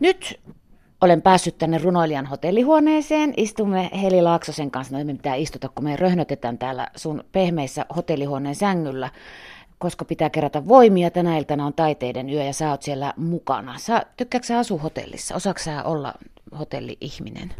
Nyt olen päässyt tänne runoilijan hotellihuoneeseen. Istumme Heli Laaksosen kanssa. No ei me pitää istuta, kun me röhnötetään täällä sun pehmeissä hotellihuoneen sängyllä, koska pitää kerätä voimia. Tänä iltana on taiteiden yö ja sä oot siellä mukana. Sä, tykkääkö sä asua hotellissa? Osaatko sä olla hotelli-ihminen?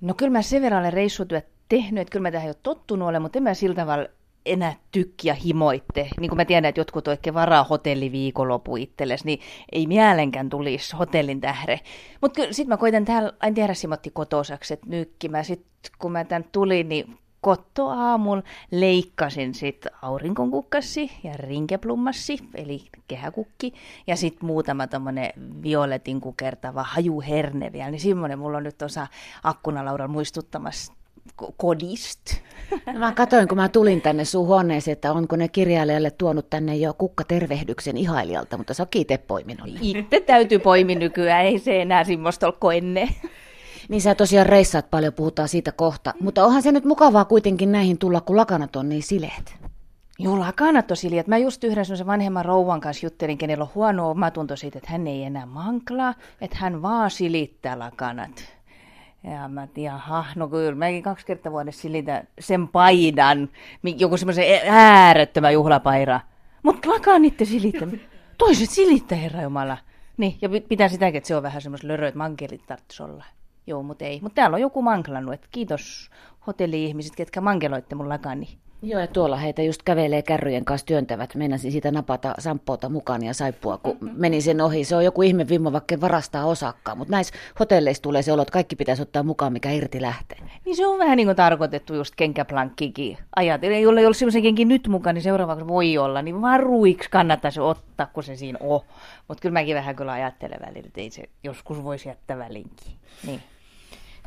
No kyllä mä sen verran olen reissutyöt tehnyt, että kyllä mä tähän jo tottunut olen, mutta en mä sillä tavalla enää tykkiä himoitte. Niin kuin mä tiedän, että jotkut oikein varaa hotelliviikonlopu itsellesi, niin ei mielenkään tulisi hotellin tähre. Mutta sitten mä koitan täällä aina tehdä simotti kotosaksi, että nykkimä. Sitten kun mä tän tulin, niin kotto aamulla leikkasin sit aurinkonkukassi ja rinkeplummassi, eli kehäkukki, ja sitten muutama tommonen violetin kukertava hajuherne vielä, niin semmoinen mulla on nyt osa akkunalaudalla muistuttamassa kodist. No mä katsoin, kun mä tulin tänne sun huoneeseen, että onko ne kirjailijalle tuonut tänne jo kukkatervehdyksen ihailijalta, mutta sä oot itse poiminut. Itse täytyy poimi nykyään, ei se enää semmoista ole ennen. Niin sä tosiaan reissaat paljon, puhutaan siitä kohta. Mutta onhan se nyt mukavaa kuitenkin näihin tulla, kun lakanat on niin sileet. Joo, lakanat on sileät. Mä just yhden sellaisen vanhemman rouvan kanssa juttelin, kenellä on huono omatunto siitä, että hän ei enää manklaa, että hän vaan silittää lakanat. Ja mä tiedän, jaha, no kyllä, mäkin kaksi kertaa vuodessa silitän sen paidan, joku semmoisen äärettömän juhlapaira. Mutta lakanit silittää. Toiset silittää, herra Jumala. Niin, ja pitää sitäkin, että se on vähän semmoista löröt mankelit tarvitsisi olla. Joo, mutta ei. Mutta täällä on joku manklannut, että kiitos hotelli-ihmiset, ketkä mankeloitte mun lakani. Joo, ja tuolla heitä just kävelee kärryjen kanssa työntävät. Meinasin siitä napata samppoota mukaan ja saippua, kun menin sen ohi. Se on joku ihme vimma, vaikka varastaa osakkaa. Mutta näissä hotelleissa tulee se olo, että kaikki pitäisi ottaa mukaan, mikä irti lähtee. Niin se on vähän niin kuin tarkoitettu just kenkäplankkikin. Ajatellen, jolla ei ole sellaisen kenkin nyt mukaan, niin seuraavaksi voi olla. Niin varuiksi kannattaisi ottaa, kun se siinä on. Mutta kyllä mäkin vähän kyllä ajattelen välillä, että ei se joskus voisi jättää välinkin. Niin.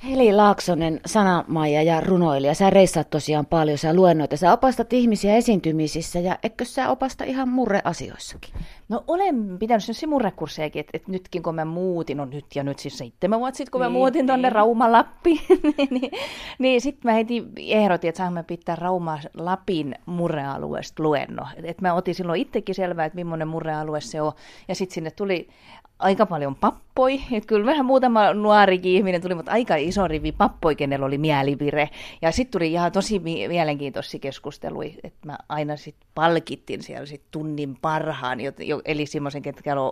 Heli Laaksonen, sanamaija ja runoilija. Sä reissaat tosiaan paljon, sä luennoita, sä opastat ihmisiä esiintymisissä ja eikö sä opasta ihan murreasioissakin? No olen pitänyt sen murrekurssejakin, että, että nytkin kun mä muutin, no nyt ja nyt siis seitsemän vuotta sitten, kun mä niin, muutin tonne niin. Rauma-Lappiin, niin, niin, niin sitten mä heti ehdotin, että saamme pitää Rauma-Lapin murrealueesta luenno. Että et mä otin silloin itsekin selvää, että millainen murrealue se on, ja sitten sinne tuli aika paljon pappoi. Et kyllä vähän muutama nuorikin ihminen tuli, mutta aika iso rivi pappoi, kenellä oli mielipire. Ja sitten tuli ihan tosi mielenkiintoisia keskusteluja, että mä aina sitten palkittiin siellä sit tunnin parhaan, eli semmoisen,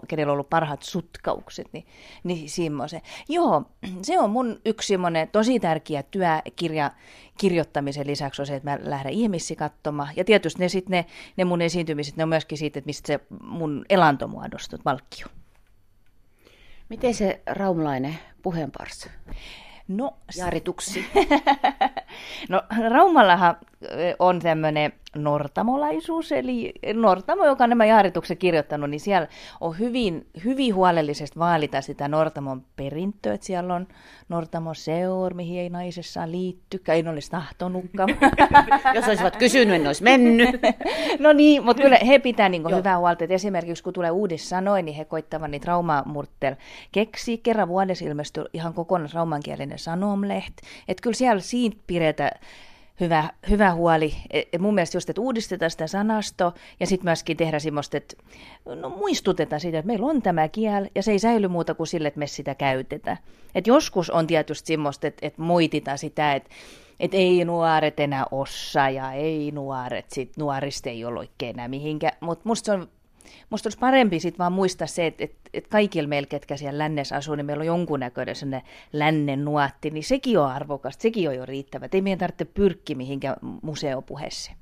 kenellä on ollut parhaat sutkaukset, niin, niin semmoisen. Joo, se on mun yksi semmoinen tosi tärkeä työkirja, kirjoittamisen lisäksi on se, että mä lähden ihmisiä katsomaan. Ja tietysti ne, sit ne, ne mun esiintymiset, ne on myöskin siitä, että mistä se mun elanto muodostuu, valkkio. Miten se raumalainen puheenparsi? No, Jaarituksi. no Raumallahan on tämmöinen nortamolaisuus, eli Nortamo, joka on nämä jaaritukset kirjoittanut, niin siellä on hyvin, hyvin huolellisesti vaalita sitä Nortamon perintöä, että siellä on Nortamo Seur, mihin ei naisessa liitty, ei olisi tahtonutkaan. Jos olisivat kysynyt, en olisi mennyt. no niin, mutta kyllä he pitää niin hyvää huolta, että esimerkiksi kun tulee uudis sanoin, niin he koittavat niitä raumamurttel keksi. Kerran vuodessa ilmestyy ihan kokonaan raumankielinen sanomleht, että kyllä siellä siitä pidetään hyvä, hyvä huoli. Et e, mun mielestä just, että uudistetaan sitä sanasto ja sitten myöskin tehdä semmoista, että no, muistutetaan siitä, että meillä on tämä kiel ja se ei säily muuta kuin sille, että me sitä käytetään. Et joskus on tietysti semmoista, että, että moititaan sitä, että että ei nuoret enää osaa ja ei nuoret, sit nuorista ei ole oikein enää mihinkään. Mutta musta se on Musta olisi parempi sitten vaan muistaa se, että, että, että kaikilla meillä, ketkä siellä lännessä asuu, niin meillä on jonkunnäköinen lännen nuotti, niin sekin on arvokasta, sekin on jo riittävä. Ei meidän tarvitse pyrkkiä mihinkään museopuheeseen.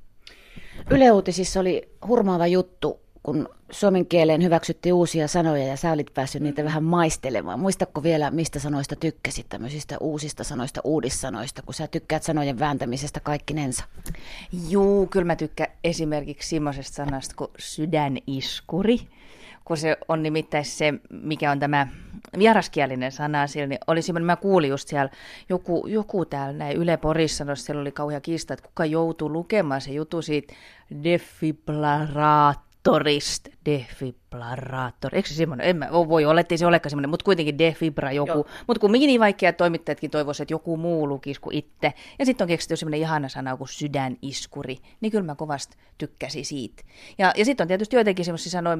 Yle Uutisissa oli hurmaava juttu kun suomen kieleen hyväksyttiin uusia sanoja ja sä olit päässyt niitä vähän maistelemaan. Muistatko vielä, mistä sanoista tykkäsit, tämmöisistä uusista sanoista, uudissanoista, kun sä tykkäät sanojen vääntämisestä kaikkinensa? Juu, kyllä mä tykkään esimerkiksi semmoisesta sanasta kuin sydäniskuri, kun se on nimittäin se, mikä on tämä vieraskielinen sana siellä, niin oli mä kuulin just siellä, joku, joku täällä näin Yle Porissa sanoi, siellä oli kauhean kiista, että kuka joutuu lukemaan se jutu siitä defibrillaraat motorist defibrillator. Eikö se semmoinen? En mä, voi olla, ettei se olekaan semmoinen, mutta kuitenkin defibra joku. Mutta kun niin vaikea toimittajatkin toivoisivat, että joku muu lukisi kuin itse. Ja sitten on keksitty semmoinen ihana sana kuin sydäniskuri. Niin kyllä mä kovasti tykkäsin siitä. Ja, ja sitten on tietysti joitakin semmoisia sanoja,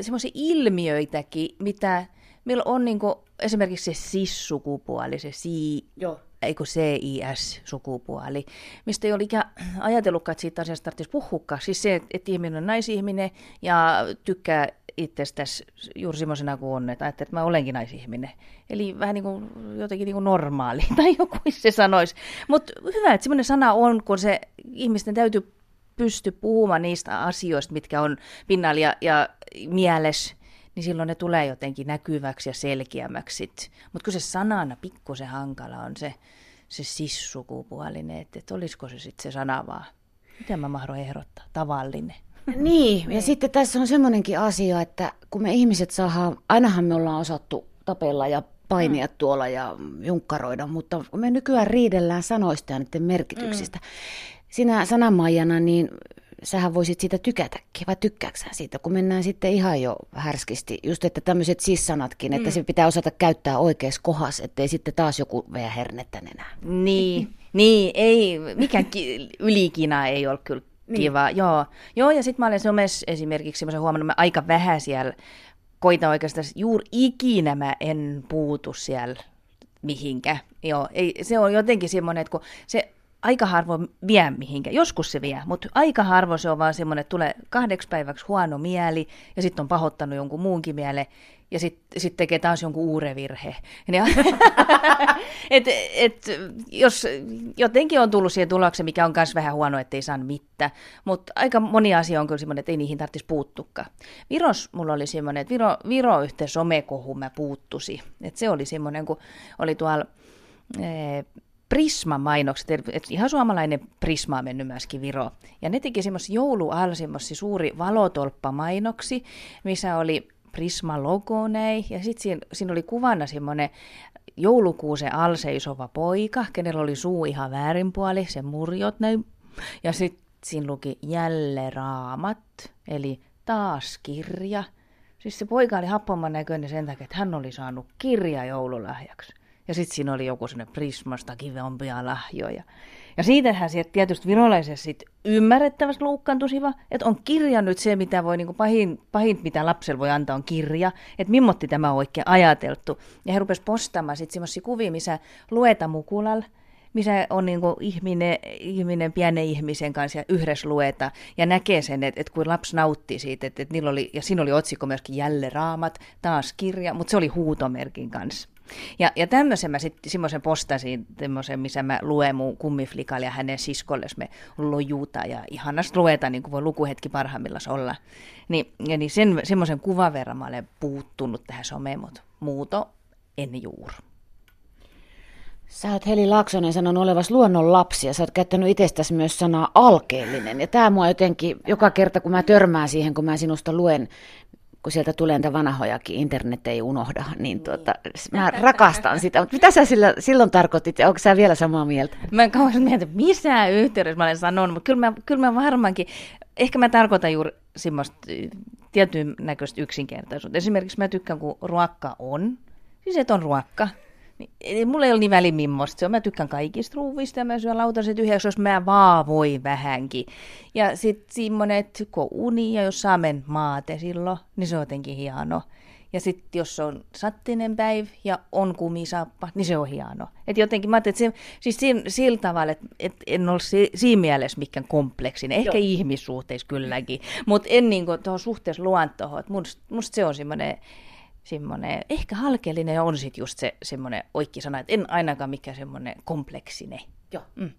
semmoisia ilmiöitäkin, mitä meillä on niinku, esimerkiksi se sis-sukupuoli, se si, Joo. Eikö CIS-sukupuoli, mistä ei ole ikään ajatellutkaan, että siitä asiasta tarvitsisi puhukaan. Siis se, että ihminen on naisihminen ja tykkää itsestäsi juuri semmoisena kuin on, että että mä olenkin naisihminen. Eli vähän niin kuin jotenkin niin kuin normaali, tai joku se sanoisi. Mutta hyvä, että semmoinen sana on, kun se ihmisten täytyy pysty puhumaan niistä asioista, mitkä on pinnalla ja, ja mielessä, niin silloin ne tulee jotenkin näkyväksi ja selkeämmäksi. Mutta kun se sanana pikkusen hankala on se, se sissukupuolinen, että, että olisiko se sitten se sana vaan, mitä mä mahdon ehdottaa, tavallinen. Niin, ja sitten tässä on semmoinenkin asia, että kun me ihmiset saadaan, ainahan me ollaan osattu tapella ja painia mm. tuolla ja junkkaroida, mutta me nykyään riidellään sanoista ja niiden merkityksistä. Mm. Sinä sananmaijana, niin sähän voisit siitä tykätäkin, vai tykkääksä siitä, kun mennään sitten ihan jo härskisti. Just, että tämmöiset sissanatkin, että mm. se pitää osata käyttää oikeassa kohdassa, ettei sitten taas joku veä hernettä enää. Niin, niin ei, mikään ki- ylikina ei ole kyllä niin. kiva. Joo. Joo, ja sitten mä olen somessa esimerkiksi semmoisen huomannut, että mä aika vähän siellä koitan oikeastaan, juuri ikinä mä en puutu siellä mihinkä. Joo, ei, se on jotenkin semmoinen, että kun se aika harvoin vie mihinkään. Joskus se vie, mutta aika harvoin se on vaan semmoinen, että tulee kahdeksi päiväksi huono mieli ja sitten on pahoittanut jonkun muunkin mielen ja sitten sit tekee taas jonkun uuden virhe. et, et, jos jotenkin on tullut siihen tulokseen, mikä on myös vähän huono, ettei saa mitään, mutta aika moni asia on kyllä semmoinen, että ei niihin tarvitsisi puuttukaan. Viros mulla oli semmoinen, että Viro, Viro yhteen somekohu mä puuttusi. Et se oli semmoinen, kun oli tuolla... Ee, Prisma-mainokset, että ihan suomalainen Prisma on mennyt myöskin Viro. Ja ne teki semmoisia joulualla semmoisia suuri valotolppamainoksi, missä oli Prisma-logo näin, ja sitten siinä, siinä oli kuvana semmoinen joulukuusen al seisova poika, kenellä oli suu ihan väärinpuoli, se murjot näin, ja sitten siinä luki jälleen raamat, eli taas kirja. Siis se poika oli happoman näköinen sen takia, että hän oli saanut kirja joululahjaksi. Ja sitten siinä oli joku sinne Prismasta kiveompia lahjoja. Ja siitähän sieltä tietysti virolaisessa sit ymmärrettävästi loukkaantuisiva, että on kirja nyt se, mitä voi, niin pahin, pahin, mitä lapsella voi antaa, on kirja, että mimmotti tämä on oikein ajateltu. Ja he rupesivat postaamaan sitten semmoisia kuvia, missä lueta mukulalla, missä on niin ihminen, ihminen pienen ihmisen kanssa ja yhdessä lueta ja näkee sen, että, että kun lapsi nautti siitä, että, että niillä oli, ja siinä oli otsikko myöskin jälleen raamat, taas kirja, mutta se oli huutomerkin kanssa. Ja, ja tämmöisen mä sitten semmoisen postasin, semmoisen, missä mä luen mun kummiflikalle ja hänen siskolle, me lojuta ja ihanasti lueta, niin kuin voi lukuhetki parhaimmillaan olla. Niin, ja niin sen, semmoisen kuvan verran mä olen puuttunut tähän someen, mutta muuto en juuri. Sä oot Heli Laaksonen sanonut olevas luonnon lapsi ja sä oot käyttänyt itsestäsi myös sanaa alkeellinen. Ja tämä mua jotenkin, joka kerta kun mä törmään siihen, kun mä sinusta luen, kun sieltä tulee niitä vanhojakin, internet ei unohda, niin tuota, mä rakastan sitä. Mutta mitä sä sillä, silloin tarkoitit, onko sä vielä samaa mieltä? Mä en kauhean mieltä, missä yhteydessä mä olen sanonut, mutta kyllä mä, kyllä mä varmaankin, ehkä mä tarkoitan juuri semmoista tietyn näköistä yksinkertaisuutta. Esimerkiksi mä tykkään, kun ruokka on, siis että on ruokka, niin, mulla ei ole niin väli mimmosta se on. Mä tykkään kaikista ruuvista ja mä syön lautaset yhdeksi, jos mä vaan voi vähänkin. Ja sitten semmoinen, että kun uni ja jos saa men maate silloin, niin se on jotenkin hieno. Ja sitten jos on sattinen päivä ja on kumisappa, niin se on hieno. Et jotenkin mä ajattelin, että se, siis sillä, sillä tavalla, että et en ole si, siinä mielessä mikään kompleksinen. Ehkä Joo. ihmissuhteissa kylläkin, mutta en niin tuohon suhteessa luontoon. Musta, musta se on semmoinen semmoinen, ehkä halkeellinen on sitten just se semmoinen oikea sana, että en ainakaan mikään semmoinen kompleksinen. Joo. Mm.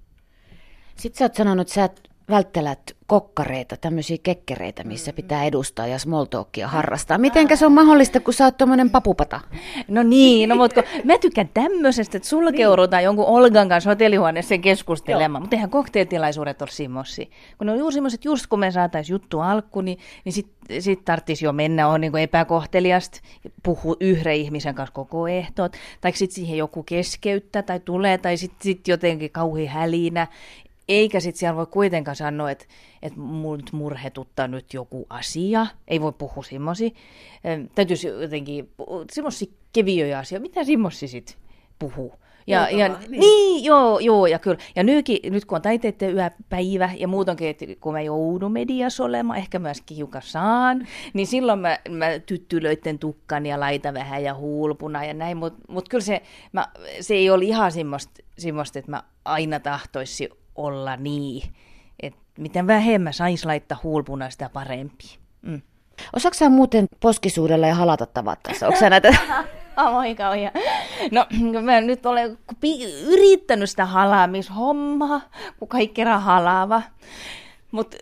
Sitten sä oot sanonut, että sä et välttelät kokkareita, tämmöisiä kekkereitä, missä mm. pitää edustaa ja small talkia harrastaa. Mitenkä se on mahdollista, kun sä oot tommonen papupata? No niin, no mutta mä tykkään tämmöisestä, että sulkeudutaan niin. jonkun Olgan kanssa hotellihuoneeseen keskustelemaan. Mutta eihän kokteetilaisuudet ole semmosia. Kun ne on juuri semmoiset, just kun me saataisiin juttu alku, niin, niin sitten sit tarvitsisi jo mennä, on niin epäkohteliasta, puhua yhden ihmisen kanssa koko ehtoot, tai sitten siihen joku keskeyttää tai tulee, tai sitten sit jotenkin kauhean hälinä. Eikä sitten siellä voi kuitenkaan sanoa, että, että mut murhetuttaa nyt joku asia. Ei voi puhua semmoisia. Täytyisi jotenkin, semmoisia keviöjä asioita. Mitä semmoisia sitten puhuu? Ja, ja, niin. niin. joo, joo, ja kyllä. Ja nytkin, nyt kun on taiteiden yöpäivä ja muutenkin, että kun mä joudun mediassa olemaan, ehkä myöskin hiukan saan, niin silloin mä, mä tyttylöitten tukkan ja laita vähän ja huulpuna ja näin, mutta mut kyllä se, mä, se ei ole ihan semmoista, semmoista, että mä aina tahtoisin olla niin, että miten vähemmän saisi laittaa huulpuna, sitä parempi. Mm. Osaatko sä muuten poskisuudella ja halata tavattaessa? Onko sä näitä... Oi kauhia. No, mä nyt olen yrittänyt sitä halaamishommaa, kun kaikki kerran halaava. Mutta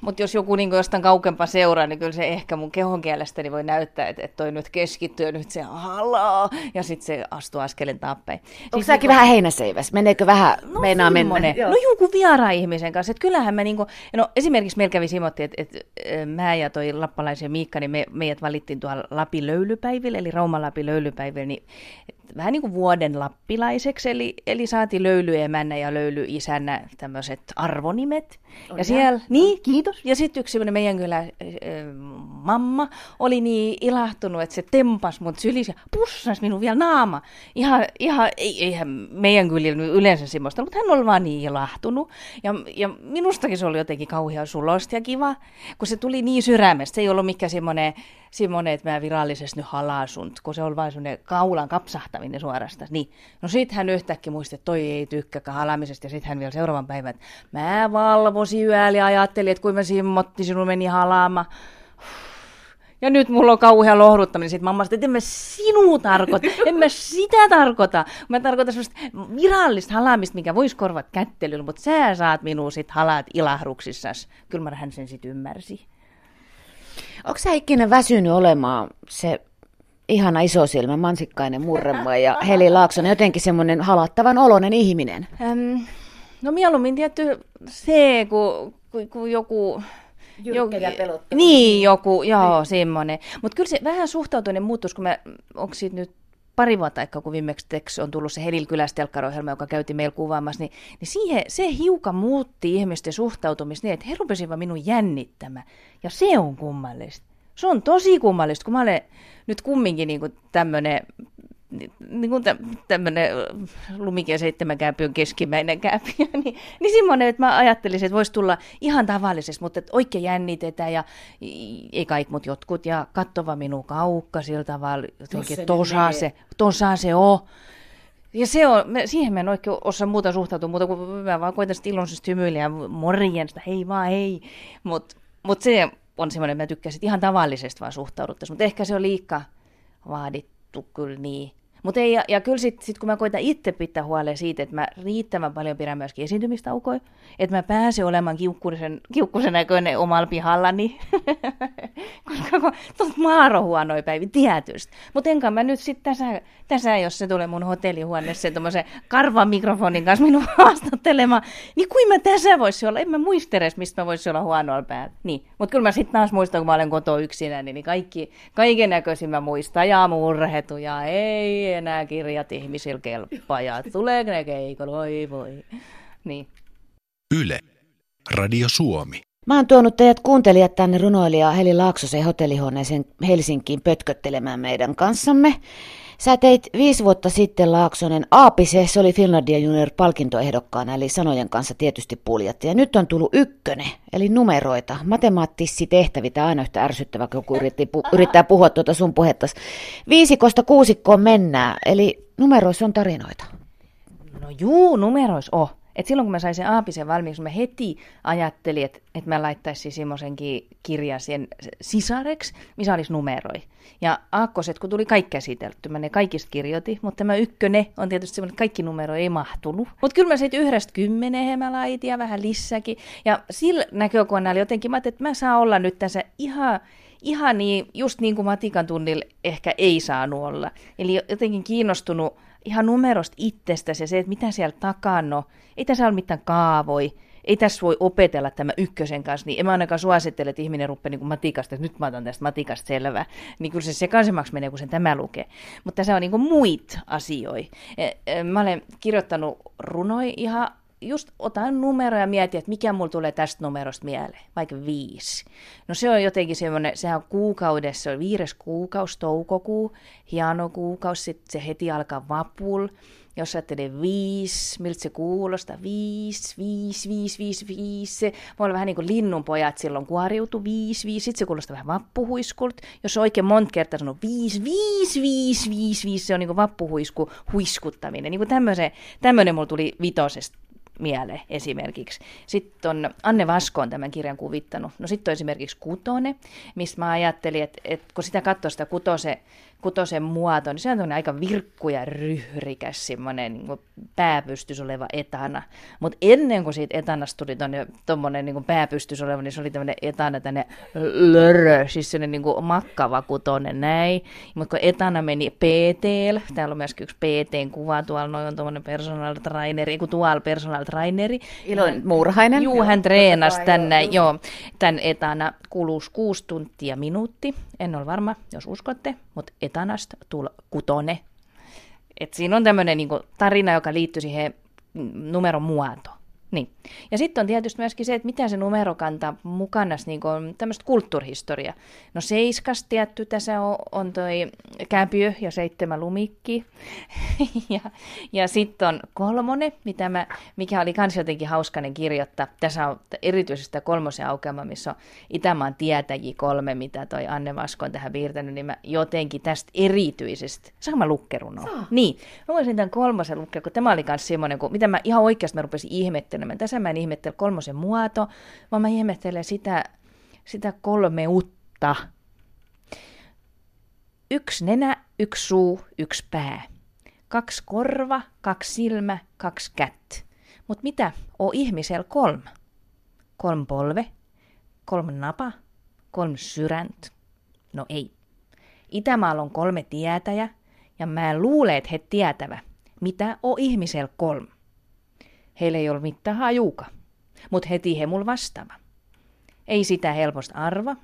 mutta jos joku niin jostain kauempaa seuraa, niin kyllä se ehkä mun kehon kielestäni voi näyttää, että, että toi nyt keskittyy ja nyt se halaa ja sitten se astuu askelin tappeen. Onko siis säkin niin, vähän heinäseiväs? Meneekö vähän, no, meinaa mennä? No joku viera ihmisen kanssa. Että kyllähän me niinku, no esimerkiksi meillä kävi Simotti, että, että mä ja toi lappalaisen Miikka, niin me, meidät valittiin tuolla Lapin löylypäivillä, eli Rauman Lapin löylypäivillä, niin vähän niin kuin vuoden lappilaiseksi, eli, eli saati löylyemännä ja löylyisännä tämmöiset arvonimet. On ja siellä, niin, kiitos. Ja sitten yksi meidän kyllä äh, mamma oli niin ilahtunut, että se tempas mut sylis ja pussas minun vielä naama. Ihan, ihan ei, eihän meidän kyllä yleensä semmoista, mutta hän oli vaan niin ilahtunut. Ja, ja minustakin se oli jotenkin kauhean sulosta ja kiva, kun se tuli niin sydämestä. Se ei ollut mikään semmoinen semmoinen, että mä virallisesti nyt halasun, kun se oli vain semmoinen kaulan kapsahtaminen suorastaan. Niin. No sit hän yhtäkkiä muisti, että toi ei tykkäkään halamisesta, ja sitten hän vielä seuraavan päivän, että mä valvosin yöllä ja ajattelin, että kun mä simmotti, sinun meni halaama. Ja nyt mulla on kauhean lohduttaminen siitä mammasta, että en mä sinua tarkoita, en mä sitä tarkoita. Mä tarkoitan semmoista virallista halaamista, mikä voisi korvat kättelyllä, mutta sä saat minua sit halaat ilahruksissas. Kyllä mä hän sen sit ymmärsi. Onko sä ikinä väsynyt olemaan se ihana isosilmä, mansikkainen murrema ja Heli Laakson jotenkin semmoinen halattavan oloinen ihminen? Ähm, no mieluummin tietty se, kun, kun, kun joku... Jyrkkä ja pelottava. Niin, joku, joo, niin. semmoinen. Mutta kyllä se vähän suhtautuminen muuttuisi, kun mä, onko siitä nyt pari vuotta aikaa, kun viimeksi Tex on tullut se Hedilkyläs telkkarohjelma, joka käytiin meillä kuvaamassa, niin, niin siihen, se hiukan muutti ihmisten suhtautumista niin, että he rupesivat minun jännittämään. Ja se on kummallista. Se on tosi kummallista, kun mä olen nyt kumminkin niin tämmöinen niin kuin tämmöinen lumikien seitsemän kääpiön keskimmäinen kääpiö, niin, niin semmoinen, että mä ajattelisin, että voisi tulla ihan tavallisesti, mutta että oikein jännitetään ja ei kaikki, mutta jotkut ja kattova minun kaukka sillä tavalla, jotenkin, että tosa se, tosa se on. Ja se on, me, siihen mä en oikein osaa muuta suhtautua, muuta kuin mä vaan koitan sitten iloisesti hymyillä ja morjensta, hei vaan hei. Mutta mut se on semmoinen, että mä tykkäsin ihan tavallisesti vaan suhtauduttaisiin, mutta ehkä se on liikaa vaadittu kyllä niin mutta ei, ja, ja kyllä sitten sit kun mä koitan itse pitää huoleen siitä, että mä riittävän paljon pidän myöskin esiintymistaukoja, että mä pääsen olemaan kiukkusen, kiukkusen näköinen omalla pihallani, koska tuot maaro huonoja päivi tietysti. Mutta enkä mä nyt sitten tässä, tässä, jos se tulee mun hotellihuoneeseen tuommoisen karvan mikrofonin kanssa minun haastattelemaan, niin kuin mä tässä voisi olla, en mä muista edes, mistä mä voisi olla huonolla päällä. Niin. Mutta kyllä mä sitten taas muistan, kun mä olen koto yksinä, niin kaikki, kaiken näköisin mä muistan ja murhetu ja ei enää kirjat ihmisillä kelpaa ja tulee ne keikolla, voi voi. Niin. Yle. Radio Suomi. Mä oon tuonut teidät kuuntelijat tänne runoilija Heli Laaksosen hotellihuoneeseen Helsinkiin pötköttelemään meidän kanssamme. Sä teit viisi vuotta sitten Laaksonen Aapise, se oli Finlandia Junior palkintoehdokkaana, eli sanojen kanssa tietysti puljatti. Ja nyt on tullut ykkönen, eli numeroita. Matemaattissi tehtävi, tämä aina yhtä ärsyttävä, kun pu- yrittää puhua tuota sun puhettas. Viisikosta kuusikkoon mennään, eli numeroissa on tarinoita. No juu, numeroissa on. Et silloin kun mä sain sen aapisen valmiiksi, mä heti ajattelin, että, että mä laittaisin semmoisenkin kirjan sen sisareksi, missä olisi numeroi. Ja aakkoset, kun tuli kaikki käsitelty, mä ne kaikista kirjoitin, mutta tämä ykkönen on tietysti semmoinen, että kaikki numero ei mahtunut. Mutta kyllä mä sitten yhdestä kymmeneen mä laitin ja vähän lissäkin. Ja sillä näkökulmalla jotenkin mä että mä saan olla nyt tässä ihan ihan niin, just niin kuin matikan tunnilla ehkä ei saanut olla. Eli jotenkin kiinnostunut ihan numerosta itsestäsi ja se, että mitä siellä takana ei tässä ole mitään kaavoi, ei tässä voi opetella tämä ykkösen kanssa, niin en mä ainakaan suosittele, että ihminen rupeaa niin matikasta, että nyt mä otan tästä matikasta selvää. Niin kyllä se sekaisemmaksi menee, kun sen tämä lukee. Mutta tässä on niin kuin muit asioita. E, e, mä olen kirjoittanut runoi ihan just otan numero ja mietin, että mikä mulla tulee tästä numerosta mieleen, vaikka viisi. No se on jotenkin semmoinen, sehän on kuukaudessa, se on viides kuukausi, toukokuu, hieno kuukausi, sitten se heti alkaa vapul, jos ajattelee viisi, miltä se kuulostaa, viisi, viisi, viisi, viisi, viisi. Se voi olla vähän niin kuin linnunpojat silloin kuoriutu, viisi, viisi. Sitten se kuulostaa vähän vappuhuiskult. Jos oikein monta kertaa sanoo viisi, viisi, viisi, viisi, viisi, se on niin kuin vappuhuisku, huiskuttaminen. Niin kuin tämmöinen mulla tuli vitosesta mieleen esimerkiksi. Sitten on Anne Vasko on tämän kirjan kuvittanut. No sitten on esimerkiksi Kutone, mistä mä ajattelin, että, että kun sitä katsoo sitä Kutose kutosen muoto, niin se on aika virkku ja ryhrikäs semmoinen niin pääpystys oleva etana. Mutta ennen kuin siitä etanasta tuli tuommoinen niin pääpystys oleva, niin se oli tämmöinen etana tänne lörö, siis sellainen niin kuin makkava kutonen näin. Mutta kun etana meni PT, täällä on myöskin yksi PTn kuva, tuolla noin on tuommoinen personal traineri, kun tuolla personal traineri. Iloinen Muurahainen. Juu, hän treenasi tänne, joo, tämän etana kuluisi kuusi tuntia minuutti. En ole varma, jos uskotte, mutta etanasta tul kutone. Et siinä on tämmöinen niinku tarina, joka liittyy siihen numeron muotoon. Niin. Ja sitten on tietysti myöskin se, että mitä se numero kantaa mukana, niin tämmöistä kulttuurihistoria. No seiskas tietty, tässä on, on toi käpyö ja seitsemän lumikki. ja ja sitten on kolmonen, mitä mä, mikä oli kans jotenkin hauskainen kirjoittaa. Tässä on erityisesti kolmosen aukeama, missä on Itämaan tietäjiä kolme, mitä toi Anne Vasko on tähän piirtänyt, niin mä jotenkin tästä erityisesti, saanko mä lukkerunoa? Saa. Niin, mä voisin tämän kolmosen lukea, kun tämä oli kans semmoinen, kun, mitä mä ihan oikeasti mä rupesin ihmettelemään ihmettelemään. Tässä mä en ihmettele kolmosen muoto, vaan mä ihmettelen sitä, sitä kolmeutta. Yksi nenä, yksi suu, yksi pää. Kaksi korva, kaksi silmä, kaksi kättä. Mutta mitä on ihmisellä kolme? Kolme polve, kolme napa, kolme syräntä. No ei. Itämaalla on kolme tietäjä, ja mä luulen, että he tietävät, mitä on ihmisellä kolme. Heillä ei ole mitään hajuuka, mutta heti he mul vastaava. Ei sitä helposti arva,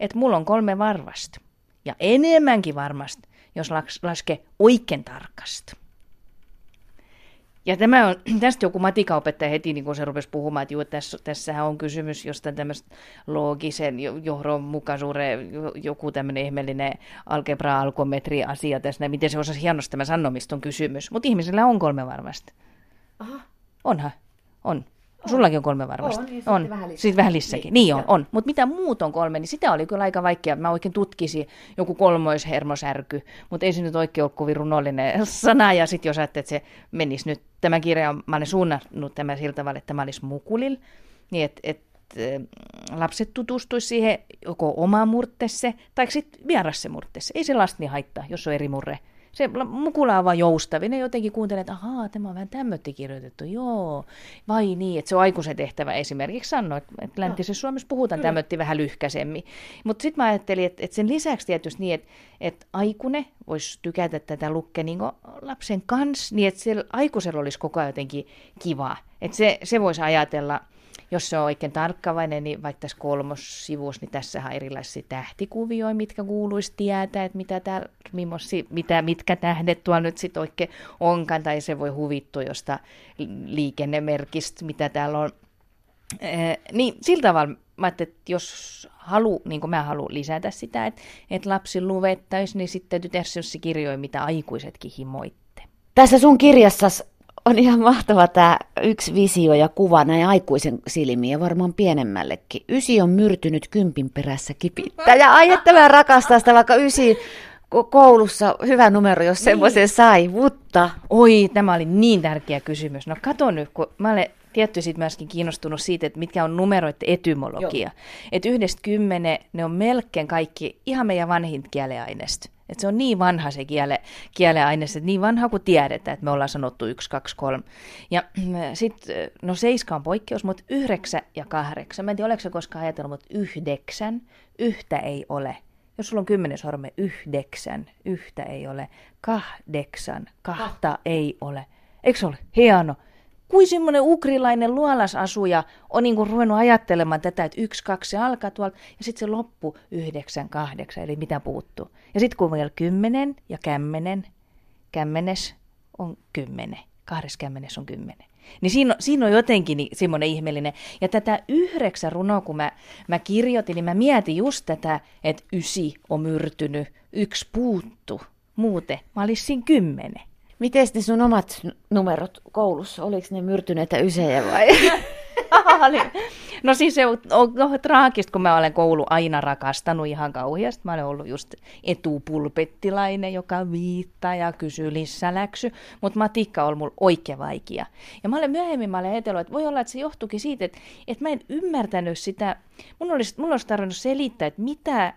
että mulla on kolme varvasta. Ja enemmänkin varmasti, jos laske oikein tarkasti. Ja tämä on, tästä joku matikaopettaja heti, niin kun se rupesi puhumaan, että juu, tässä, tässähän on kysymys jostain tämmöistä loogisen johdonmukaisuuden, joku tämmöinen ihmeellinen algebra-alkometri asia tässä, miten se osasi hienosti tämä sanomista on kysymys. Mutta ihmisellä on kolme varmasti. Aha. Onhan, on. On. Sullakin on kolme varmasti. On, sitten on. vähän Sitten vähän lissäkin. Niin, niin on, on. Mutta mitä muut on kolme, niin sitä oli kyllä aika vaikea. Mä oikein tutkisin joku kolmoishermosärky, mutta ei se nyt oikein ole kovin runollinen sana. Ja sitten jos ajattelee, että se menisi nyt, tämä kirja, mä olen suunnannut tämä sillä tavalla, että tämä olisi mukulil, niin että et, lapset tutustuisi siihen joko omaan murtesse tai sitten vierasse murtesse. Ei se lasta niin haittaa, jos on eri murre se mukula on vaan joustavin. Ne jotenkin kuuntelee, että ahaa, tämä on vähän tämmötti kirjoitettu, joo. Vai niin, että se on aikuisen tehtävä esimerkiksi sanoa, että, läntisessä Suomessa puhutaan tämmötti vähän lyhkäisemmin. Mutta sitten mä ajattelin, että, että sen lisäksi tietysti niin, että, että aikuinen voisi tykätä tätä lukkea niin lapsen kanssa, niin että aikuisella olisi koko ajan jotenkin kiva. Että se, se voisi ajatella – jos se on oikein tarkkavainen, niin vaikka tässä kolmossivuus, niin tässä on erilaisia tähtikuvioita, mitkä kuuluisi tietää, että mitä täällä, mitä, mitkä tähdet tuolla nyt sitten oikein onkaan, tai se voi huvittua josta liikennemerkistä, mitä täällä on. Ee, niin sillä tavalla mä että jos halu, niin kuin mä haluan lisätä sitä, että, että lapsi luvettaisi, niin sitten täytyy tehdä kirjoja, mitä aikuisetkin himoitte. Tässä sun kirjassasi on ihan mahtava tämä yksi visio ja kuva näin aikuisen silmiin ja varmaan pienemmällekin. Ysi on myrtynyt kympin perässä kipittää. Ja ai, että mä rakastan sitä, vaikka ysi koulussa hyvä numero, jos niin. semmoisen sai, mutta... Oi, tämä oli niin tärkeä kysymys. No kato nyt, kun mä olen tietty sitten myöskin kiinnostunut siitä, että mitkä on numeroiden etymologia. Että yhdestä kymmenen ne on melkein kaikki ihan meidän vanhin kieleaineista. Et se on niin vanha se kiele, kieleaine, että niin vanha kuin tiedetään, että me ollaan sanottu yksi, kaksi, kolme. Ja sitten, no seiska on poikkeus, mutta yhdeksän ja kahdeksan. Mä en tiedä, oletko koskaan ajatellut, mutta yhdeksän, yhtä ei ole. Jos sulla on kymmenen sorme, yhdeksän, yhtä ei ole. Kahdeksan, kahta ei ole. Eikö se ole hieno? Kuin semmoinen ukrilainen luolasasuja on niin kuin ruvennut ajattelemaan tätä, että yksi, kaksi se alkaa tuolta ja sitten se loppu yhdeksän, kahdeksan, eli mitä puuttuu. Ja sitten kun vielä kymmenen ja kämmenen, kämmenes on kymmenen, kahdessa kämmenes on kymmenen. Niin siinä, siinä on jotenkin niin, semmoinen ihmeellinen. Ja tätä yhdeksän runoa, kun mä, mä kirjoitin, niin mä mietin just tätä, että ysi on myrtynyt, yksi puuttu. Muuten mä olisin kymmenen. Miten ne sun omat numerot koulussa, oliko ne myrtyneitä ysejä vai? no siis se on, no, traagista, kun mä olen koulu aina rakastanut ihan kauheasti. Mä olen ollut just etupulpettilainen, joka viittaa ja kysyy lissäläksy. Mutta matikka on mulla oikein vaikea. Ja mä olen myöhemmin mä olen ajatellut, että voi olla, että se johtuikin siitä, että, että mä en ymmärtänyt sitä. Mun olisi, mun olisi tarvinnut selittää, että mitä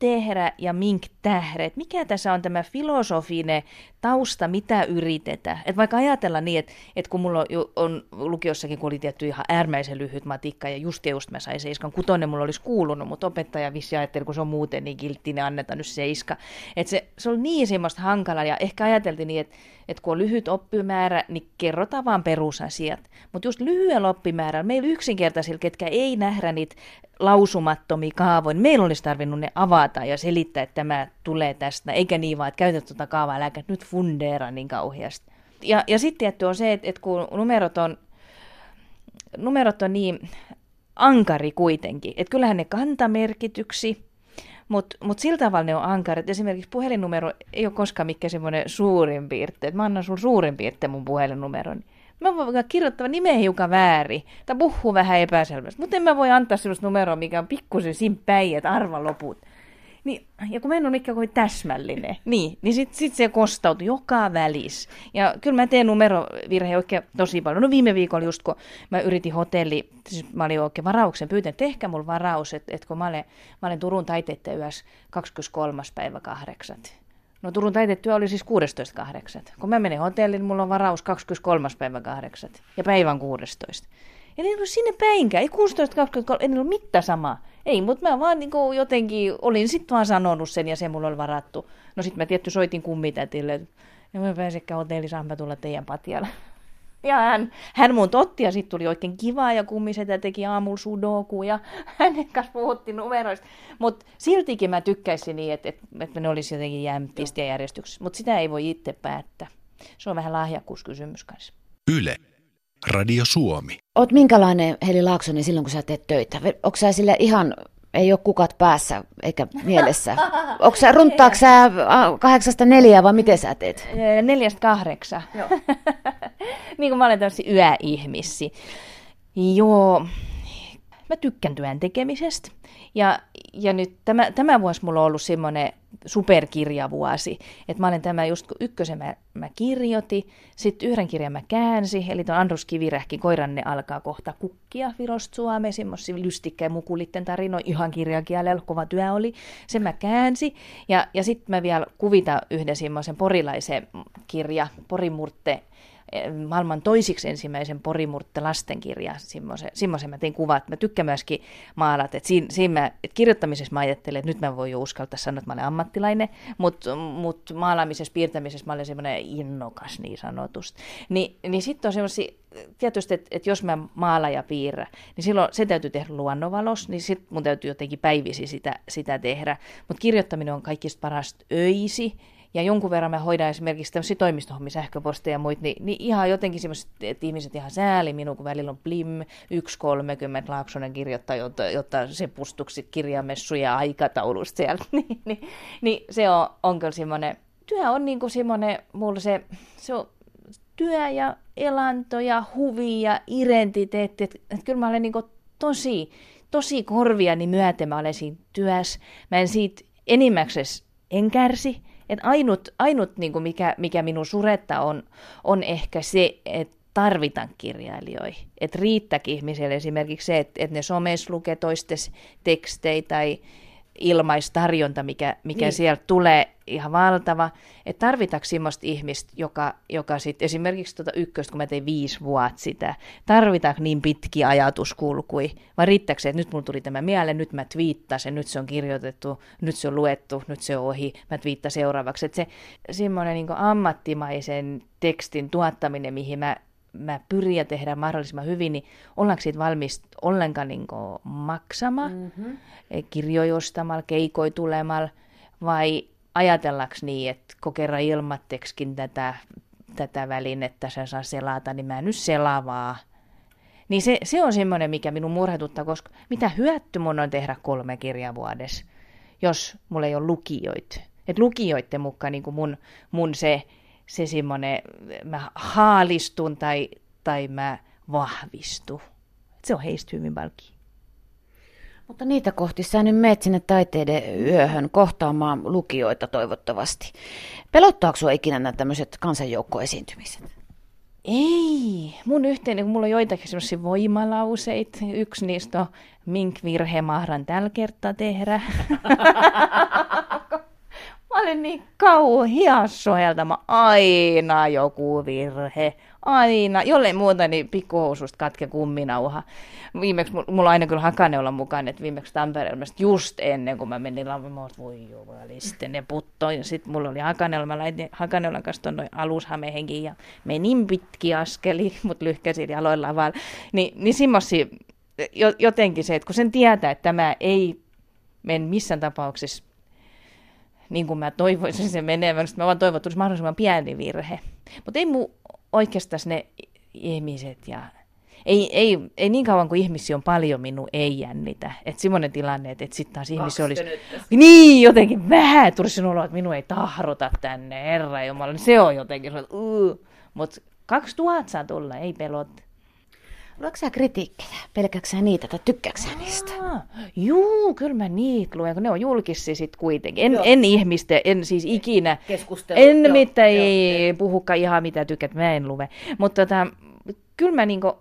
tehdä ja mink tähdet. Mikä tässä on tämä filosofinen tausta, mitä yritetään? Et vaikka ajatella niin, että, että kun mulla on, on lukiossakin, kun oli tietty ihan äärimmäisen lyhyt matikka ja just ja just mä sain seiskan, kutonen mulla olisi kuulunut, mutta opettaja vissi ajatteli, kun se on muuten niin kiltti, niin annetaan nyt seiska. Et se, se on niin semmoista hankala ja ehkä ajateltiin niin, että, että kun on lyhyt oppimäärä, niin kerrotaan vaan perusasiat. Mutta just lyhyellä oppimäärällä, meillä yksinkertaisilla, ketkä ei nähdä niitä lausumattomia kaavoja, niin meillä olisi tarvinnut ne avata ja selittää, että tämä tulee tästä, eikä niin vaan, että käytä tuota kaavaa, älä nyt fundeera niin kauheasti. Ja, ja sitten tietty on se, että, että kun numerot on, numerot on niin ankari kuitenkin, että kyllähän ne kantamerkityksi, mutta mut sillä tavalla ne on ankarit. Esimerkiksi puhelinnumero ei ole koskaan mikään semmoinen suurin piirte. Et mä annan sun suurin piirte mun puhelinnumeron. Mä voin kirjoittaa nimeä hiukan väärin tai puhua vähän epäselvästi. Mutta en mä voi antaa sellaista numeroa, mikä on pikkusen päin, että arva loput. Niin, ja kun mä en ole mikään kuin täsmällinen, niin, niin sitten sit se kostautui joka välis. Ja kyllä mä teen numerovirhe oikein tosi paljon. No viime viikolla just kun mä yritin hotelli, siis mä olin oikein varauksen, pyytän, että tehkää mulla varaus, että, että kun mä olen, mä olen Turun taiteiden yössä 23. päivä kahdeksat. No Turun taitetyö oli siis 16.8. Kun mä menen hotelliin, mulla on varaus 23. päivä 8. ja päivän 16. Ja ei ollut sinne päinkään, ei 16.23, ei ollut mitään samaa. Ei, mutta mä vaan niin jotenkin olin sitten vaan sanonut sen ja se mulla oli varattu. No sitten mä tietty soitin kummitätille, että ja mä pääsekään hotelli, saan tulla teidän patjalle. Ja hän, hän mun totti ja sitten tuli oikein kiva ja kummisetä teki aamulla sudoku ja hänen kanssa puhuttiin numeroista. Mutta siltikin mä tykkäisin niin, että, että, että ne olisi jotenkin jämptisti ja järjestyksessä. Mutta sitä ei voi itse päättää. Se on vähän lahjakkuuskysymys kanssa. Yle. Radio Suomi. Oot minkälainen Heli Laaksonen silloin, kun sä teet töitä? Onko sä sille ihan, ei ole kukat päässä eikä mielessä? Onko sä, runtaako sä kahdeksasta neljää vai miten sä teet? Neljästä kahdeksan. Joo. niin kuin mä olen tämmöisiä yöihmissi. Joo, mä tykkään työn tekemisestä. Ja, ja nyt tämä, tämä vuosi mulla on ollut semmoinen superkirjavuosi. Että mä olen tämä just kun ykkösen mä, mä kirjoitin, sitten yhden kirjan mä käänsi, eli tuon Andrus Kivirähki Koiranne alkaa kohta kukkia Virosta Suomeen, semmoisia lystikkä ja mukulitten tarinoja, ihan kirjakielellä, kova työ oli. Sen mä käänsi, ja, ja sitten mä vielä kuvita yhden semmoisen porilaisen kirja, Porimurtte maailman toisiksi ensimmäisen Porimurtte lastenkirja, semmoisen mä tein kuvat. Mä tykkään myöskin maalata, että siinä, siinä mä, että kirjoittamisessa mä ajattelen, että nyt mä voin jo uskaltaa sanoa, että mä olen ammattilainen, mutta mut maalaamisessa, piirtämisessä mä olen semmoinen innokas niin sanotusti. Ni, niin sitten on semmoisia, tietysti, että, että jos mä maala ja piirrä, niin silloin se täytyy tehdä luonnonvalos, niin sitten mun täytyy jotenkin päivisi sitä, sitä tehdä. Mutta kirjoittaminen on kaikista parasta öisi, ja jonkun verran mä hoidan esimerkiksi tämmöisiä toimistohommia, sähköposteja ja muita, niin, niin ihan jotenkin semmoiset, että ihmiset ihan sääli minun, kun välillä on Blim 1.30 Laaksonen kirjoittaa, jotta, jotta se pustuksi kirjamessuja aikataulusta sieltä. niin, niin, niin, se on, on kyllä semmoinen, työ on niin kuin semmoinen, mulla se, se on työ ja elanto ja huvi ja identiteetti, että, että kyllä mä olen niin kuin tosi, tosi korviani myöten mä olen siinä työssä. Mä en siitä enimmäksessä en kärsi, et ainut, ainut niin kuin mikä, mikä minun suretta on, on ehkä se, että tarvitaan kirjailijoihin. Että riittääkin ihmisille esimerkiksi se, että, että ne somessa lukee toistes tekstejä tai ilmaistarjonta, mikä, mikä niin. sieltä tulee ihan valtava. Että tarvitaanko sellaista ihmistä, joka, joka sitten esimerkiksi tuota ykköstä, kun mä tein viisi vuotta sitä, tarvitaanko niin pitkiä ajatuskulkui, vai riittääkö se, että nyt mulla tuli tämä mieleen, nyt mä twiittasin, nyt se on kirjoitettu, nyt se on luettu, nyt se on ohi, mä twiittaan seuraavaksi. Että se semmoinen niin ammattimaisen tekstin tuottaminen, mihin mä mä pyrin ja tehdä mahdollisimman hyvin, niin ollaanko siitä valmis ollenkaan niin maksamaan, mm-hmm. kirjoja ostamalla, keikoi tulemalla, vai ajatellaanko niin, että kun kerran ilmatteksikin tätä tätä välinettä sä saa selata, niin mä en nyt selavaa. Niin se, se on semmoinen, mikä minun murhetuttaa, koska mitä hyötty mun on tehdä kolme kirjaa vuodessa, jos mulla ei ole lukijoita. Et lukijoiden mukaan niin mun, mun se, se semmoinen, mä haalistun tai, tai mä vahvistun. Et se on heistä hyvin paljon mutta niitä kohti sä nyt meet sinne taiteiden yöhön kohtaamaan lukijoita toivottavasti. Pelottaako sinua ikinä nämä tämmöiset kansanjoukkoesiintymiset? Ei. Mun yhteinen, kun mulla on joitakin semmoisia voimalauseita. Yksi niistä on, mink virhe mahdan tällä kertaa tehdä. Mä olin niin kauhia soheltama. Aina joku virhe. Aina. Jollei muuta, niin pikkuhoususta katke kumminauha. Viimeksi mulla aina kyllä Hakaneula mukaan, että viimeksi Tampereella just ennen kuin mä menin että voi jumaliste, ne puttoin. Sitten mulla oli Hakaneula, mä laitin Hakaneulan kanssa tuonne alushameihinkin ja menin pitki askeli, mutta lyhkäsin jaloilla vaan. Ni, niin semmosia, jotenkin se, että kun sen tietää, että tämä ei mene missään tapauksessa niin kuin mä toivoisin se menevän, mä vaan toivon, että tulisi mahdollisimman pieni virhe. Mutta ei mu oikeastaan ne ihmiset ja ei, ei, ei niin kauan kuin ihmisiä on paljon, minun ei jännitä. Että semmoinen tilanne, että, että sitten taas ihmisiä olisi... Niin, jotenkin vähän tuli sinulla, että minun ei tahrota tänne, herra jumala. Se on jotenkin, uh. Mutta 2000 saa tulla, ei pelot. Luetko sä kritiikkejä? Pelkäksä niitä tai tykkääksä niistä? juu, kyllä mä niitä luen, kun ne on julkisia sit kuitenkin. En, en ihmistä, en siis ikinä. Keskustelu. En joo, mitä ei puhukaan ihan mitä tykät, mä en lue. Mutta tota, kyllä mä niinku,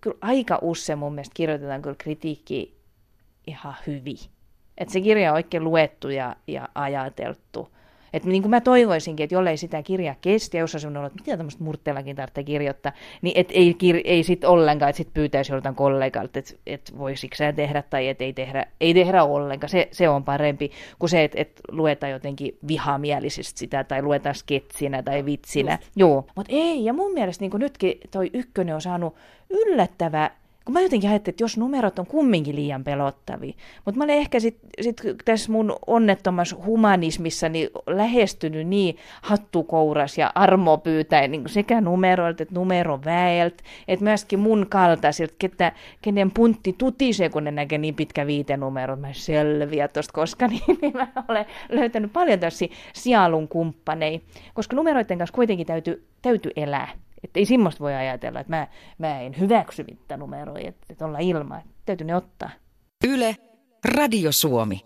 kyllä aika usein mun mielestä kirjoitetaan kyllä kritiikki ihan hyvin. Että se kirja on oikein luettu ja, ja ajateltu. Että niin kuin mä toivoisinkin, että jollei sitä kirjaa kesti, jos on ollut, että mitä tämmöistä murteellakin tarvitsee kirjoittaa, niin et ei, kir- ei sitten ollenkaan, että sitten pyytäisi joltain kollegalta, että et voisiko sä tehdä tai että ei tehdä, ei tehdä ollenkaan. Se, se on parempi kuin se, että et luetaan jotenkin vihamielisesti sitä tai luetaan sketsinä tai vitsinä. Just. Joo, mutta ei, ja mun mielestä niin nytkin toi ykkönen on saanut yllättävä kun mä jotenkin ajattelin, että jos numerot on kumminkin liian pelottavia. Mutta mä olen ehkä sitten sit tässä mun onnettomassa humanismissa niin lähestynyt niin hattukouras ja armo pyytäen niin sekä numeroilta että numeroväeltä, että myöskin mun kaltaisilta, ketä, kenen puntti tutisee, kun ne näkee niin pitkä viitenumero, mä selviä tosta koska, niin, niin mä olen löytänyt paljon tässä sielun kumppaneja, koska numeroiden kanssa kuitenkin täytyy, täytyy elää. Että ei semmoista voi ajatella, että mä, mä en hyväksy numeroja, että, että olla ilman. Täytyy ne ottaa. Yle, Radio Suomi.